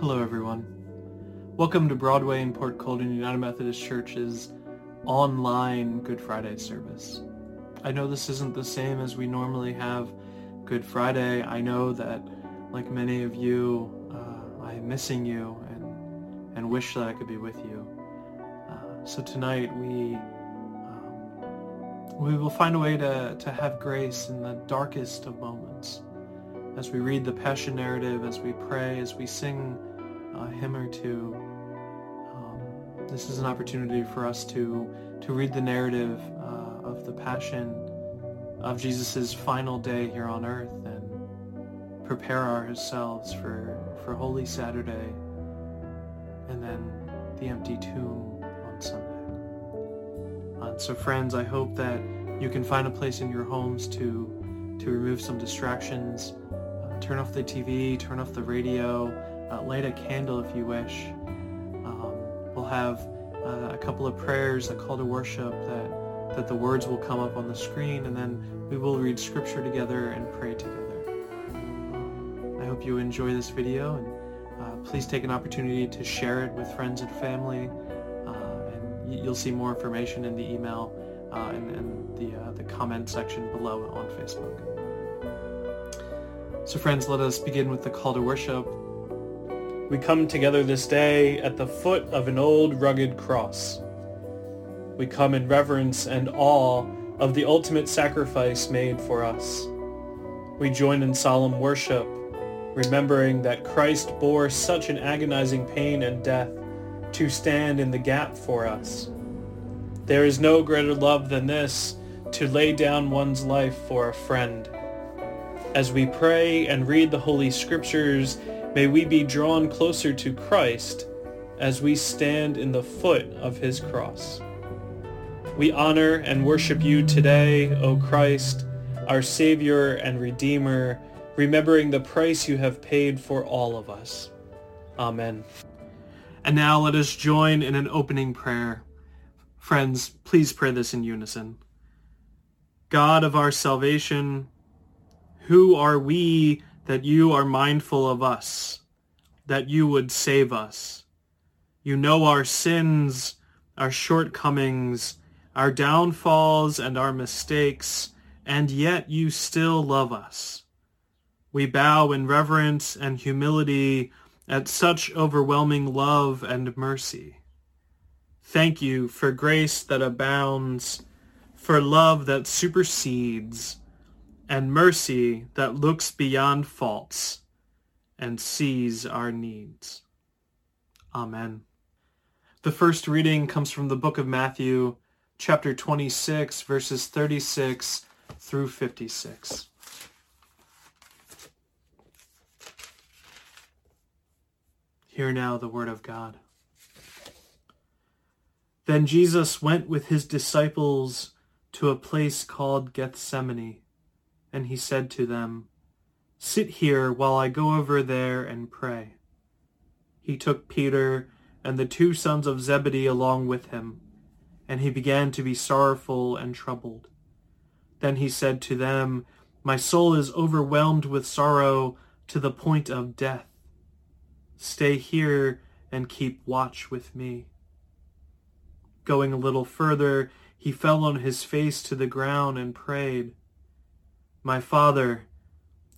Hello, everyone. Welcome to Broadway and Port Colden United Methodist Church's online Good Friday service. I know this isn't the same as we normally have Good Friday. I know that, like many of you, uh, I'm missing you and, and wish that I could be with you. Uh, so tonight we um, we will find a way to, to have grace in the darkest of moments as we read the Passion narrative, as we pray, as we sing a hymn or two. Um, this is an opportunity for us to, to read the narrative uh, of the Passion of Jesus' final day here on earth and prepare ourselves for, for Holy Saturday and then the empty tomb on Sunday. Uh, so friends, I hope that you can find a place in your homes to, to remove some distractions, turn off the TV, turn off the radio, uh, light a candle if you wish. Um, we'll have uh, a couple of prayers, a call to worship that, that the words will come up on the screen and then we will read scripture together and pray together. Um, I hope you enjoy this video and uh, please take an opportunity to share it with friends and family uh, and you'll see more information in the email uh, and, and the, uh, the comment section below on Facebook. So friends, let us begin with the call to worship. We come together this day at the foot of an old rugged cross. We come in reverence and awe of the ultimate sacrifice made for us. We join in solemn worship, remembering that Christ bore such an agonizing pain and death to stand in the gap for us. There is no greater love than this, to lay down one's life for a friend. As we pray and read the Holy Scriptures, may we be drawn closer to Christ as we stand in the foot of his cross. We honor and worship you today, O Christ, our Savior and Redeemer, remembering the price you have paid for all of us. Amen. And now let us join in an opening prayer. Friends, please pray this in unison. God of our salvation, who are we that you are mindful of us, that you would save us? You know our sins, our shortcomings, our downfalls and our mistakes, and yet you still love us. We bow in reverence and humility at such overwhelming love and mercy. Thank you for grace that abounds, for love that supersedes, and mercy that looks beyond faults and sees our needs. Amen. The first reading comes from the book of Matthew, chapter 26, verses 36 through 56. Hear now the word of God. Then Jesus went with his disciples to a place called Gethsemane and he said to them, Sit here while I go over there and pray. He took Peter and the two sons of Zebedee along with him, and he began to be sorrowful and troubled. Then he said to them, My soul is overwhelmed with sorrow to the point of death. Stay here and keep watch with me. Going a little further, he fell on his face to the ground and prayed, my Father,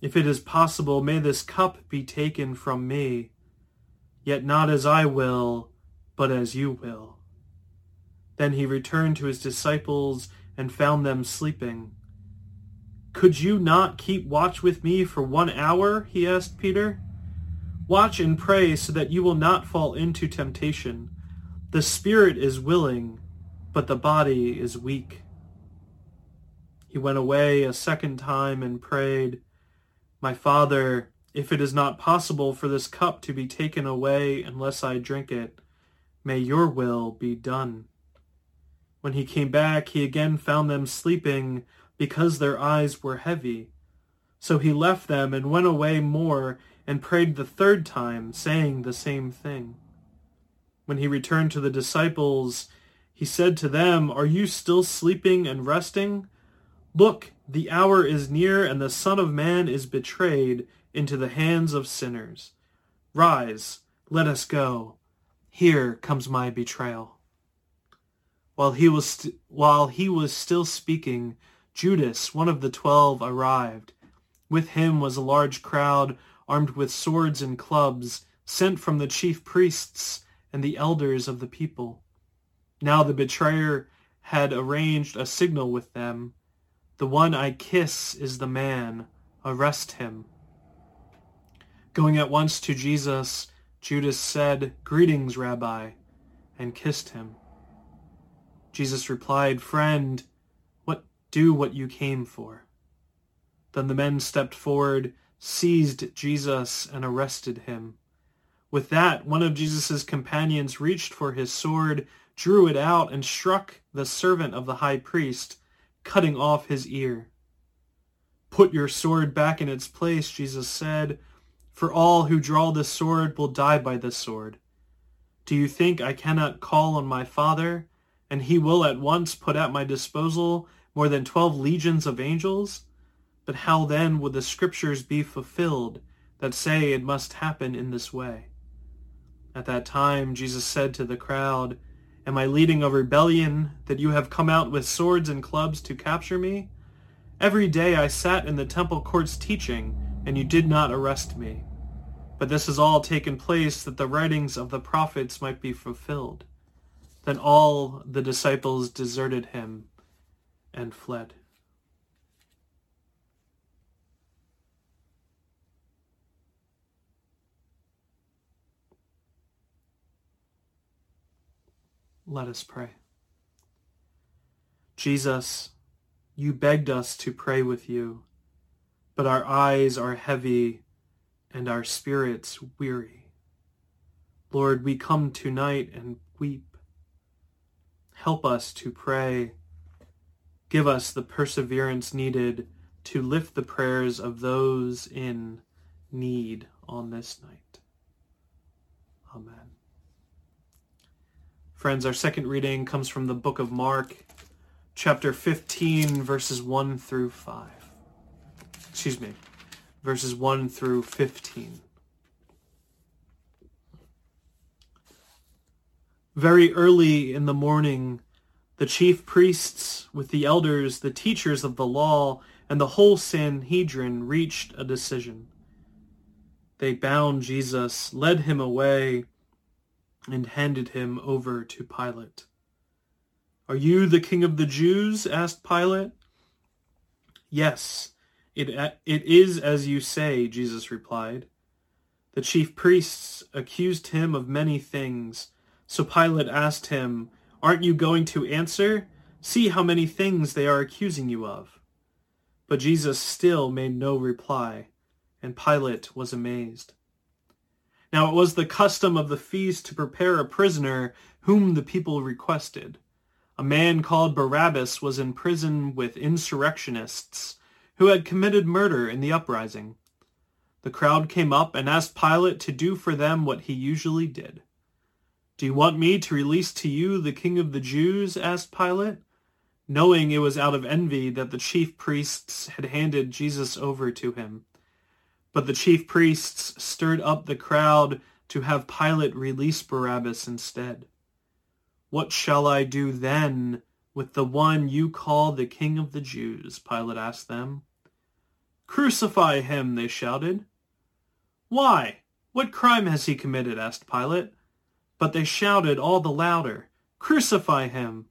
if it is possible, may this cup be taken from me, yet not as I will, but as you will. Then he returned to his disciples and found them sleeping. Could you not keep watch with me for one hour? he asked Peter. Watch and pray so that you will not fall into temptation. The spirit is willing, but the body is weak. He went away a second time and prayed, My Father, if it is not possible for this cup to be taken away unless I drink it, may your will be done. When he came back, he again found them sleeping because their eyes were heavy. So he left them and went away more and prayed the third time, saying the same thing. When he returned to the disciples, he said to them, Are you still sleeping and resting? Look, the hour is near, and the Son of Man is betrayed into the hands of sinners. Rise, let us go. Here comes my betrayal. While he was st- while he was still speaking, Judas, one of the twelve, arrived. With him was a large crowd armed with swords and clubs, sent from the chief priests and the elders of the people. Now the betrayer had arranged a signal with them. The one I kiss is the man. Arrest him. Going at once to Jesus, Judas said, Greetings, Rabbi, and kissed him. Jesus replied, Friend, what do what you came for. Then the men stepped forward, seized Jesus, and arrested him. With that, one of Jesus' companions reached for his sword, drew it out, and struck the servant of the high priest, cutting off his ear. Put your sword back in its place, Jesus said, for all who draw the sword will die by the sword. Do you think I cannot call on my Father, and he will at once put at my disposal more than twelve legions of angels? But how then would the scriptures be fulfilled that say it must happen in this way? At that time Jesus said to the crowd, Am I leading a rebellion that you have come out with swords and clubs to capture me? Every day I sat in the temple courts teaching, and you did not arrest me. But this has all taken place that the writings of the prophets might be fulfilled. Then all the disciples deserted him and fled. Let us pray. Jesus, you begged us to pray with you but our eyes are heavy and our spirits weary. Lord, we come tonight and weep. Help us to pray. Give us the perseverance needed to lift the prayers of those in need on this night. Amen. Friends, our second reading comes from the book of Mark, chapter 15, verses 1 through 5 excuse me, verses 1 through 15. Very early in the morning, the chief priests, with the elders, the teachers of the law, and the whole Sanhedrin reached a decision. They bound Jesus, led him away, and handed him over to Pilate. Are you the king of the Jews? asked Pilate. Yes, it, it is as you say, Jesus replied. The chief priests accused him of many things. So Pilate asked him, Aren't you going to answer? See how many things they are accusing you of. But Jesus still made no reply, and Pilate was amazed. Now it was the custom of the feast to prepare a prisoner whom the people requested. A man called Barabbas was in prison with insurrectionists who had committed murder in the uprising. The crowd came up and asked Pilate to do for them what he usually did. Do you want me to release to you the king of the Jews? asked Pilate, knowing it was out of envy that the chief priests had handed Jesus over to him. But the chief priests stirred up the crowd to have Pilate release Barabbas instead. What shall I do then with the one you call the King of the Jews? Pilate asked them. Crucify him, they shouted. Why? What crime has he committed? asked Pilate. But they shouted all the louder, Crucify him!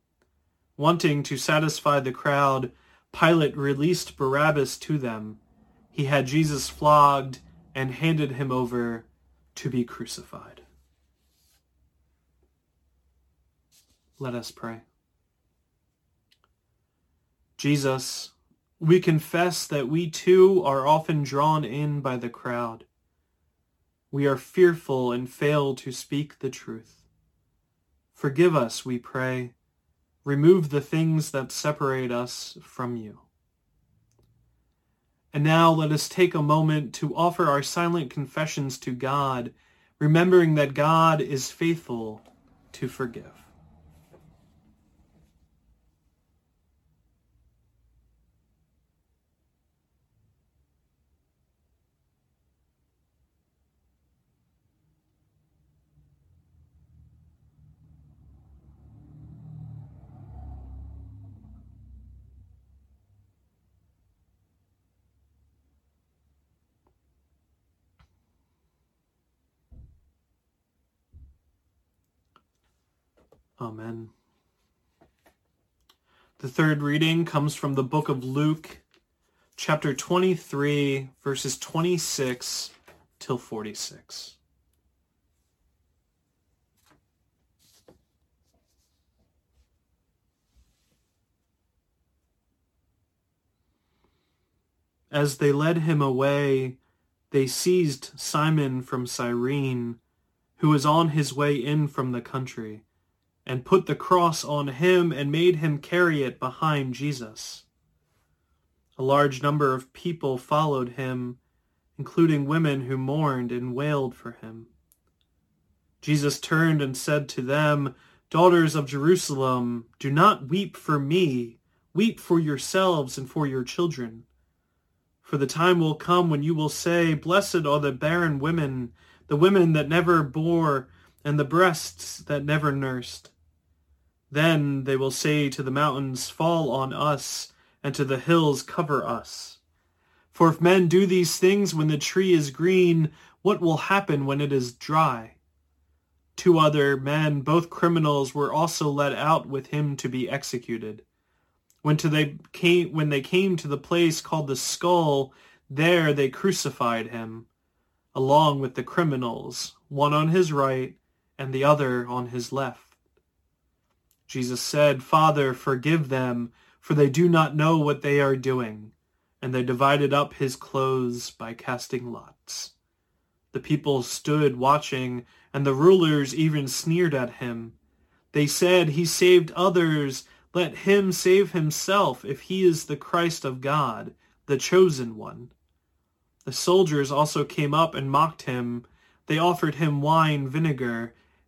Wanting to satisfy the crowd, Pilate released Barabbas to them. He had Jesus flogged and handed him over to be crucified. Let us pray. Jesus, we confess that we too are often drawn in by the crowd. We are fearful and fail to speak the truth. Forgive us, we pray. Remove the things that separate us from you. And now let us take a moment to offer our silent confessions to God, remembering that God is faithful to forgive. Amen. The third reading comes from the book of Luke, chapter 23, verses 26 till 46. As they led him away, they seized Simon from Cyrene, who was on his way in from the country, and put the cross on him and made him carry it behind Jesus. A large number of people followed him, including women who mourned and wailed for him. Jesus turned and said to them, Daughters of Jerusalem, do not weep for me, weep for yourselves and for your children. For the time will come when you will say, Blessed are the barren women, the women that never bore, and the breasts that never nursed. Then they will say to the mountains, Fall on us, and to the hills, Cover us. For if men do these things when the tree is green, what will happen when it is dry? Two other men, both criminals, were also led out with him to be executed. When, to they came, when they came to the place called the skull, there they crucified him, along with the criminals, one on his right and the other on his left. Jesus said, Father, forgive them, for they do not know what they are doing. And they divided up his clothes by casting lots. The people stood watching, and the rulers even sneered at him. They said, He saved others let him save himself if he is the Christ of God, the chosen one. The soldiers also came up and mocked him. They offered him wine vinegar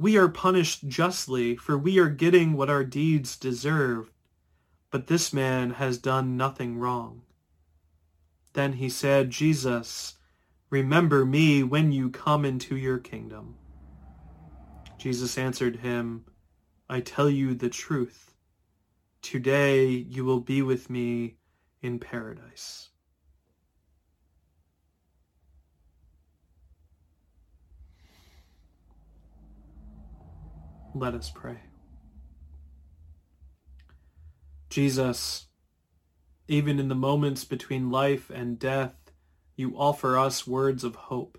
We are punished justly, for we are getting what our deeds deserve. But this man has done nothing wrong. Then he said, Jesus, remember me when you come into your kingdom. Jesus answered him, I tell you the truth. Today you will be with me in paradise. Let us pray. Jesus, even in the moments between life and death, you offer us words of hope.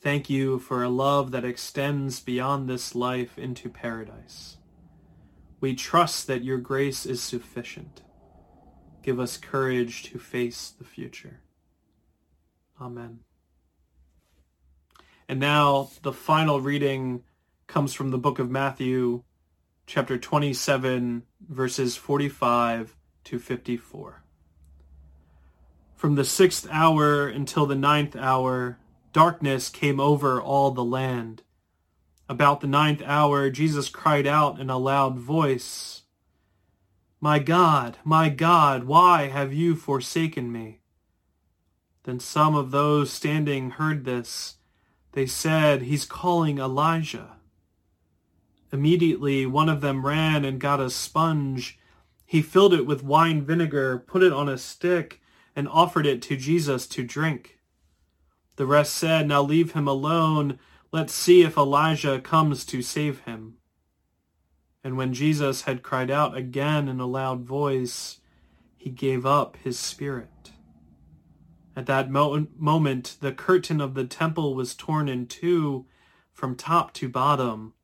Thank you for a love that extends beyond this life into paradise. We trust that your grace is sufficient. Give us courage to face the future. Amen. And now the final reading comes from the book of Matthew, chapter 27, verses 45 to 54. From the sixth hour until the ninth hour, darkness came over all the land. About the ninth hour, Jesus cried out in a loud voice, my God, my God, why have you forsaken me? Then some of those standing heard this. They said, He's calling Elijah. Immediately one of them ran and got a sponge. He filled it with wine vinegar, put it on a stick, and offered it to Jesus to drink. The rest said, Now leave him alone. Let's see if Elijah comes to save him. And when Jesus had cried out again in a loud voice, he gave up his spirit. At that mo- moment, the curtain of the temple was torn in two from top to bottom.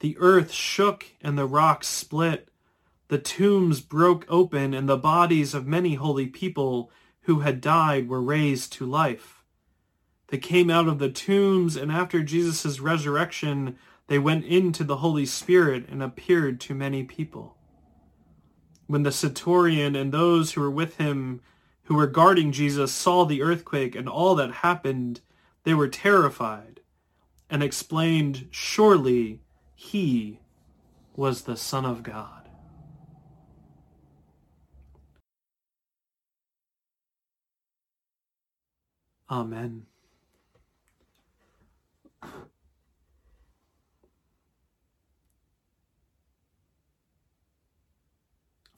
The earth shook and the rocks split. The tombs broke open and the bodies of many holy people who had died were raised to life. They came out of the tombs and after Jesus' resurrection, they went into the Holy Spirit and appeared to many people. When the centurion and those who were with him, who were guarding Jesus, saw the earthquake and all that happened, they were terrified and explained, Surely he was the Son of God. Amen.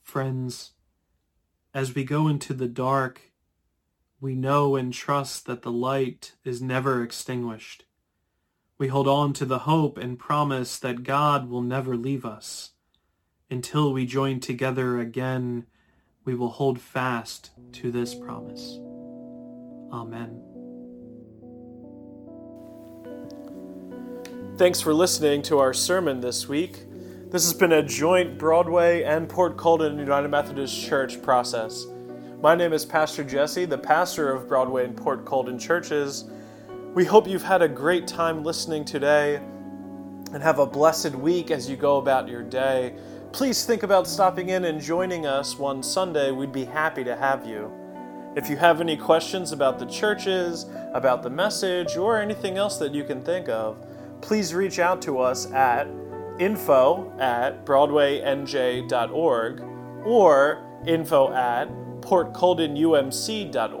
Friends, as we go into the dark, we know and trust that the light is never extinguished. We hold on to the hope and promise that God will never leave us. Until we join together again, we will hold fast to this promise. Amen. Thanks for listening to our sermon this week. This has been a joint Broadway and Port Colden United Methodist Church process. My name is Pastor Jesse, the pastor of Broadway and Port Colden churches. We hope you've had a great time listening today and have a blessed week as you go about your day. Please think about stopping in and joining us one Sunday. We'd be happy to have you. If you have any questions about the churches, about the message, or anything else that you can think of, please reach out to us at info at broadwaynj.org or info at portcoldenumc.org.